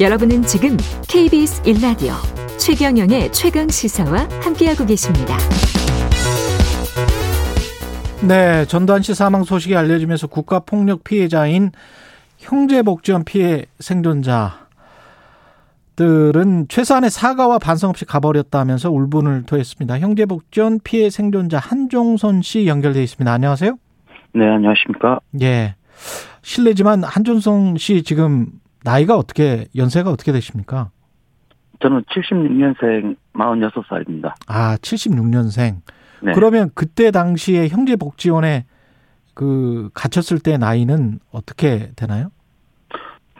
여러분은 지금 KBS 1라디오 최경영의 최강 시사와 함께하고 계십니다. 네, 전두환 씨 사망 소식이 알려지면서 국가폭력 피해자인 형제복지원 피해 생존자 들은 최소한의 사과와 반성 없이 가버렸다면서 울분을 토했습니다. 형제복지원 피해 생존자 한종선 씨 연결돼 있습니다. 안녕하세요. 네, 안녕하십니까. 예. 실례지만 한종선 씨 지금 나이가 어떻게 연세가 어떻게 되십니까? 저는 76년생 46살입니다. 아, 76년생. 네. 그러면 그때 당시에 형제 복지원에 그 갇혔을 때 나이는 어떻게 되나요?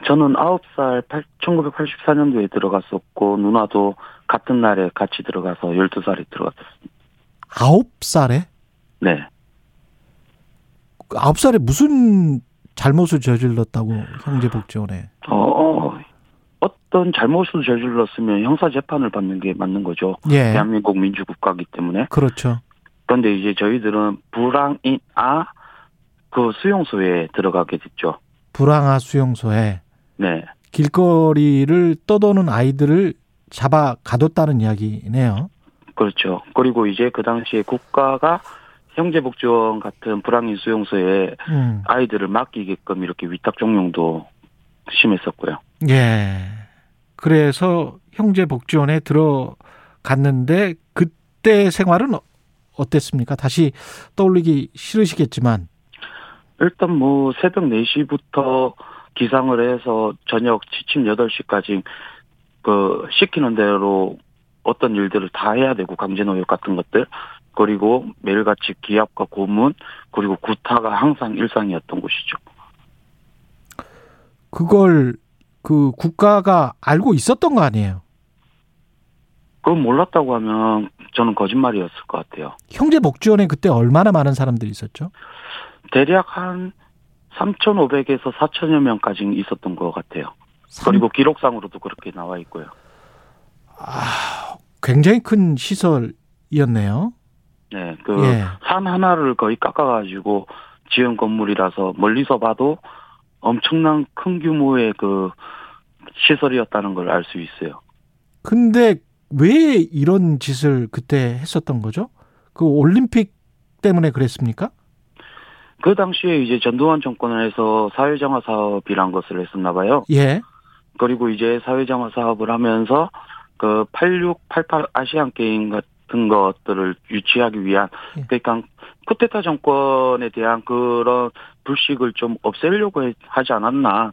저는 9살 1984년도에 들어갔었고 누나도 같은 날에 같이 들어가서 12살에 들어갔었습니다. 9살에? 네. 9살에 무슨 잘못을 저질렀다고 형제복지원에? 어, 어, 어떤 잘못을 저질렀으면 형사 재판을 받는 게 맞는 거죠. 예. 대한민국 민주국가이기 때문에. 그렇죠. 그런데 이제 저희들은 불황인 아, 그 수용소에 들어가게 됐죠. 불황아 수용소에 네. 길거리를 떠도는 아이들을 잡아 가뒀다는 이야기네요. 그렇죠. 그리고 이제 그 당시에 국가가 형제복지원 같은 불황인 수용소에 음. 아이들을 맡기게끔 이렇게 위탁 종용도 심했었고요. 예. 그래서 형제복지원에 들어갔는데 그때 생활은 어- 어땠습니까? 다시 떠올리기 싫으시겠지만 일단 뭐 새벽 4시부터 기상을 해서 저녁 취침 8시까지 그 시키는 대로 어떤 일들을 다 해야 되고 강제노역 같은 것들 그리고 매일같이 기합과 고문 그리고 구타가 항상 일상이었던 곳이죠. 그걸 그 국가가 알고 있었던 거 아니에요? 그건 몰랐다고 하면 저는 거짓말이었을 것 같아요. 형제 복지원에 그때 얼마나 많은 사람들이 있었죠? 대략 한 3,500에서 4,000여 명까지 있었던 것 같아요. 삼- 그리고 기록상으로도 그렇게 나와 있고요. 아, 굉장히 큰 시설이었네요. 네, 그 예. 산 하나를 거의 깎아가지고 지은 건물이라서 멀리서 봐도 엄청난 큰 규모의 그 시설이었다는 걸 알 수 있어요. 근데 왜 이런 짓을 그때 했었던 거죠? 그 올림픽 때문에 그랬습니까? 그 당시에 이제 전두환 정권에서 사회정화 사업이란 것을 했었나 봐요. 예. 그리고 이제 사회정화 사업을 하면서 그 86, 88 아시안 게임 같은 것들을 유치하기 위한 예. 그러니까 쿠데타 정권에 대한 그런 불식을 좀 없애려고 해- 하지 않았나.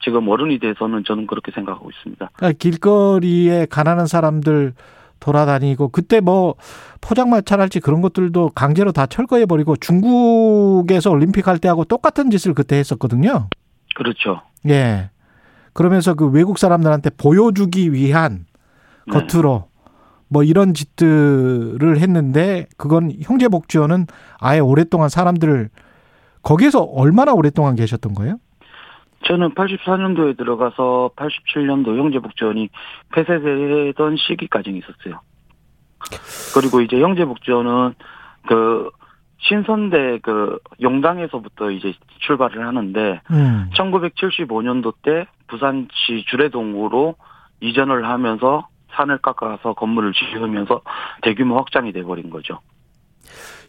지금 어른이 돼서는 저는 그렇게 생각하고 있습니다. 그러니까 길거리에 가난한 사람들 돌아다니고 그때 뭐 포장마차랄지 그런 것들도 강제로 다 철거해 버리고 중국에서 올림픽 할 때하고 똑같은 짓을 그때 했었거든요. 그렇죠. 예. 그러면서 그 외국 사람들한테 보여주기 위한 네. 겉으로 뭐 이런 짓들을 했는데 그건 형제 복지원은 아예 오랫동안 사람들을 거기에서 얼마나 오랫동안 계셨던 거예요? 저는 84년도에 들어가서 87년도 형제복지원이 폐쇄되던 시기까지 있었어요. 그리고 이제 형제복지원은 그 신선대 그 용당에서부터 이제 출발을 하는데 음. 1975년도 때 부산시 주례동으로 이전을 하면서 산을 깎아서 건물을 지으면서 대규모 확장이 돼버린 거죠.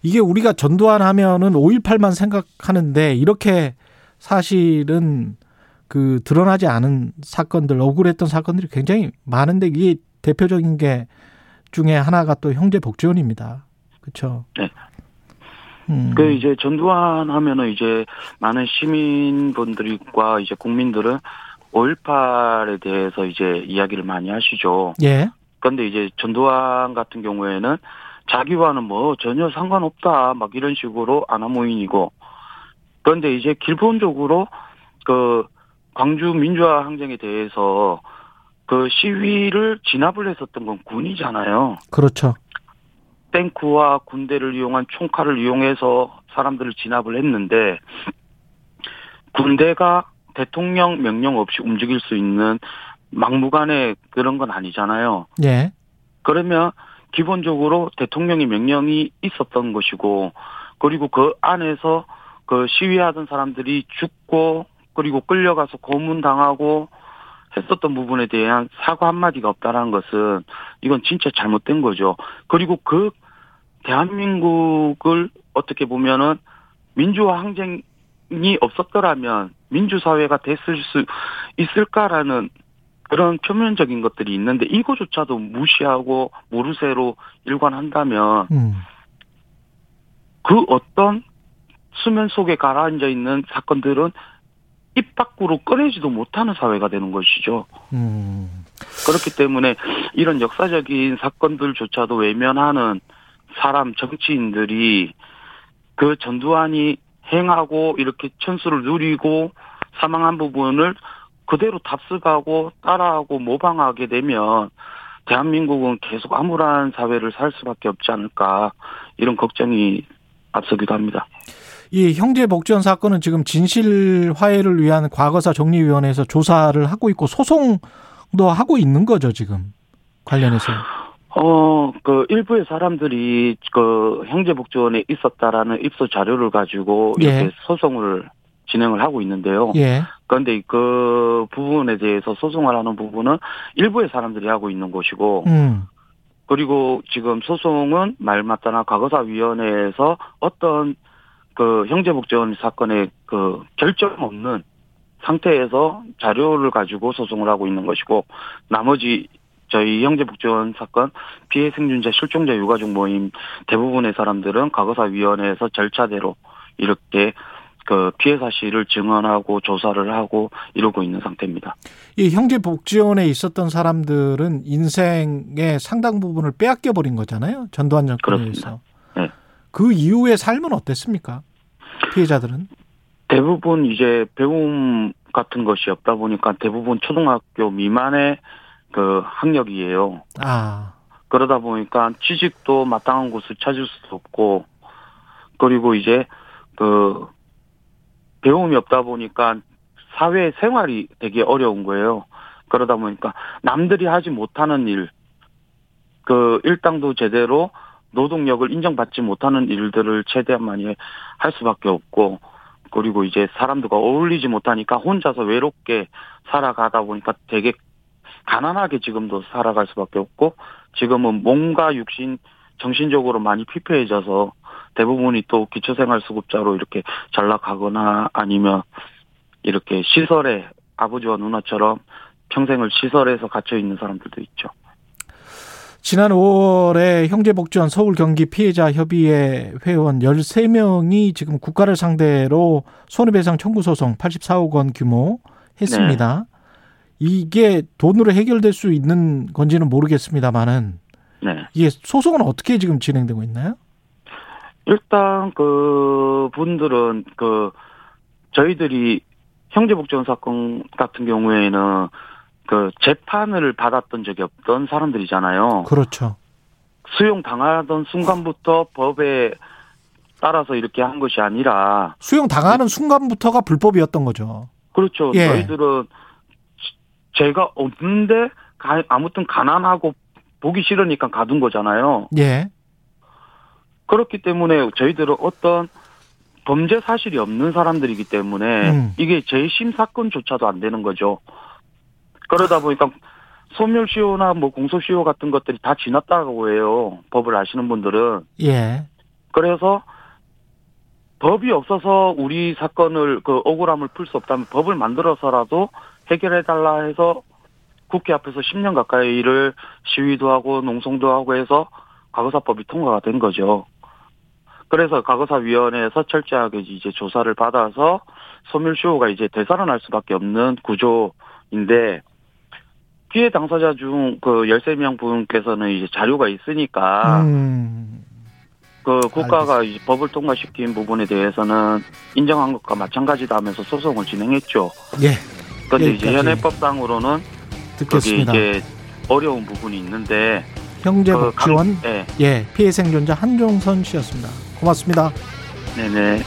이게 우리가 전두환 하면은 5.18만 생각하는데 이렇게 사실은 그 드러나지 않은 사건들, 억울했던 사건들이 굉장히 많은데 이게 대표적인 게 중에 하나가 또 형제 복지원입니다. 그렇죠? 네. 음. 그 이제 전두환 하면은 이제 많은 시민분들과 이제 국민들은 5.18에 대해서 이제 이야기를 많이 하시죠. 예. 그런데 이제 전두환 같은 경우에는 자기와는 뭐 전혀 상관없다 막 이런 식으로 아나무인이고 그런데 이제 기본적으로 그 광주 민주화 항쟁에 대해서 그 시위를 진압을 했었던 건 군이잖아요. 그렇죠. 탱크와 군대를 이용한 총칼을 이용해서 사람들을 진압을 했는데 군대가 대통령 명령 없이 움직일 수 있는 막무가내 그런 건 아니잖아요. 예. 그러면 기본적으로 대통령의 명령이 있었던 것이고 그리고 그 안에서 그 시위하던 사람들이 죽고 그리고 끌려가서 고문당하고 했었던 부분에 대한 사과 한마디가 없다라는 것은 이건 진짜 잘못된 거죠. 그리고 그 대한민국을 어떻게 보면은 민주화 항쟁 이 없었더라면 민주사회가 됐을 수 있을까라는 그런 표면적인 것들이 있는데 이거조차도 무시하고 모르쇠로 일관한다면 음. 그 어떤 수면 속에 가라앉아 있는 사건들은 입 밖으로 꺼내지도 못하는 사회가 되는 것이죠. 음. 그렇기 때문에 이런 역사적인 사건들조차도 외면하는 사람, 정치인들이 그 전두환이 행하고 이렇게 천수를 누리고 사망한 부분을 그대로 답습하고 따라하고 모방하게 되면 대한민국은 계속 암울한 사회를 살 수밖에 없지 않을까 이런 걱정이 앞서기도 합니다. 이 형제 복지원 사건은 지금 진실 화해를 위한 과거사 정리위원회에서 조사를 하고 있고 소송도 하고 있는 거죠 지금 관련해서. 어, 그 일부의 사람들이 그 형제복지원에 있었다라는 입소 자료를 가지고 이렇게 예. 소송을 진행을 하고 있는데요. 예. 그런데 그 부분에 대해서 소송을 하는 부분은 일부의 사람들이 하고 있는 것이고 음. 그리고 지금 소송은 말마따나 과거사 위원회에서 어떤 그 형제복지원 사건의 그 결정 없는 상태에서 자료를 가지고 소송을 하고 있는 것이고 나머지 저희 형제복지원 사건 피해 생존자 실종자 유가족 모임 대부분의 사람들은 과거사 위원회에서 절차대로 이렇게 그 피해 사실을 증언하고 조사를 하고 이러고 있는 상태입니다. 이 형제 복지원에 있었던 사람들은 인생의 상당 부분을 빼앗겨 버린 거잖아요. 전두환 정권에 그렇습니다. 의해서. 네. 그 이후의 삶은 어땠습니까? 피해자들은? 대부분 이제 배움 같은 것이 없다 보니까 대부분 초등학교 미만의 그 학력이에요. 아, 그러다 보니까 취직도 마땅한 곳을 찾을 수도 없고 그리고 이제 그 배움이 없다 보니까 사회 생활이 되게 어려운 거예요. 그러다 보니까 남들이 하지 못하는 일, 그 일당도 제대로 노동력을 인정받지 못하는 일들을 최대한 많이 할 수밖에 없고 그리고 이제 사람들과 어울리지 못하니까 혼자서 외롭게 살아가다 보니까 되게 가난하게 지금도 살아갈 수밖에 없고 지금은 몸과 육신 정신적으로 많이 피폐해져서 대부분이 또 기초생활수급자로 이렇게 전락하거나 아니면 이렇게 시설에 아버지와 누나처럼 평생을 시설에서 갇혀 있는 사람들도 있죠. 지난 5월에 형제복지원 서울 경기 피해자 협의회 회원 13명이 지금 국가를 상대로 손해배상 청구 소송 84억 원 규모 했습니다. 이게 돈으로 해결될 수 있는 건지는 모르겠습니다만은 네. 이게 소송은 어떻게 지금 진행되고 있나요? 일단 그 분들은 그 저희들이 형제복지원 사건 같은 경우에는 그 재판을 받았던 적이 없던 사람들이잖아요. 그렇죠. 수용 당하던 순간부터 법에 따라서 이렇게 한 것이 아니라 수용 당하는 순간부터가 불법이었던 거죠. 그렇죠. 예. 저희들은 죄가 없는데 가- 아무튼 가난하고 보기 싫으니까 가둔 거잖아요. 예. 그렇기 때문에 저희들은 어떤 범죄 사실이 없는 사람들이기 때문에 음. 이게 재심 사건조차도 안 되는 거죠. 그러다 보니까 소멸시효나 뭐 공소시효 같은 것들이 다 지났다고 해요. 법을 아시는 분들은. 예. 그래서 법이 없어서 우리 사건을 그 억울함을 풀 수 없다면 법을 만들어서라도 해결해 달라 해서 국회 앞에서 10년 가까이를 시위도 하고 농성도 하고 해서 과거사법이 통과가 된 거죠. 그래서 과거사위원회에서 철저하게 이제 조사를 받아서 소멸시효가 이제 되살아날 수밖에 없는 구조인데 피해 당사자 중 그 13명 분께서는 이제 자료가 있으니까 음. 그 국가가 이제 법을 통과시킨 부분에 대해서는 인정한 것과 마찬가지다 하면서 소송을 진행했죠. 예. 그런데 이제 여기까지 현행법상으로는 듣겠습니다. 이제 어려운 부분이 있는데 형제 그 복지원 강- 네, 예, 피해 생존자 한종선 씨였습니다. 고맙습니다. 네네.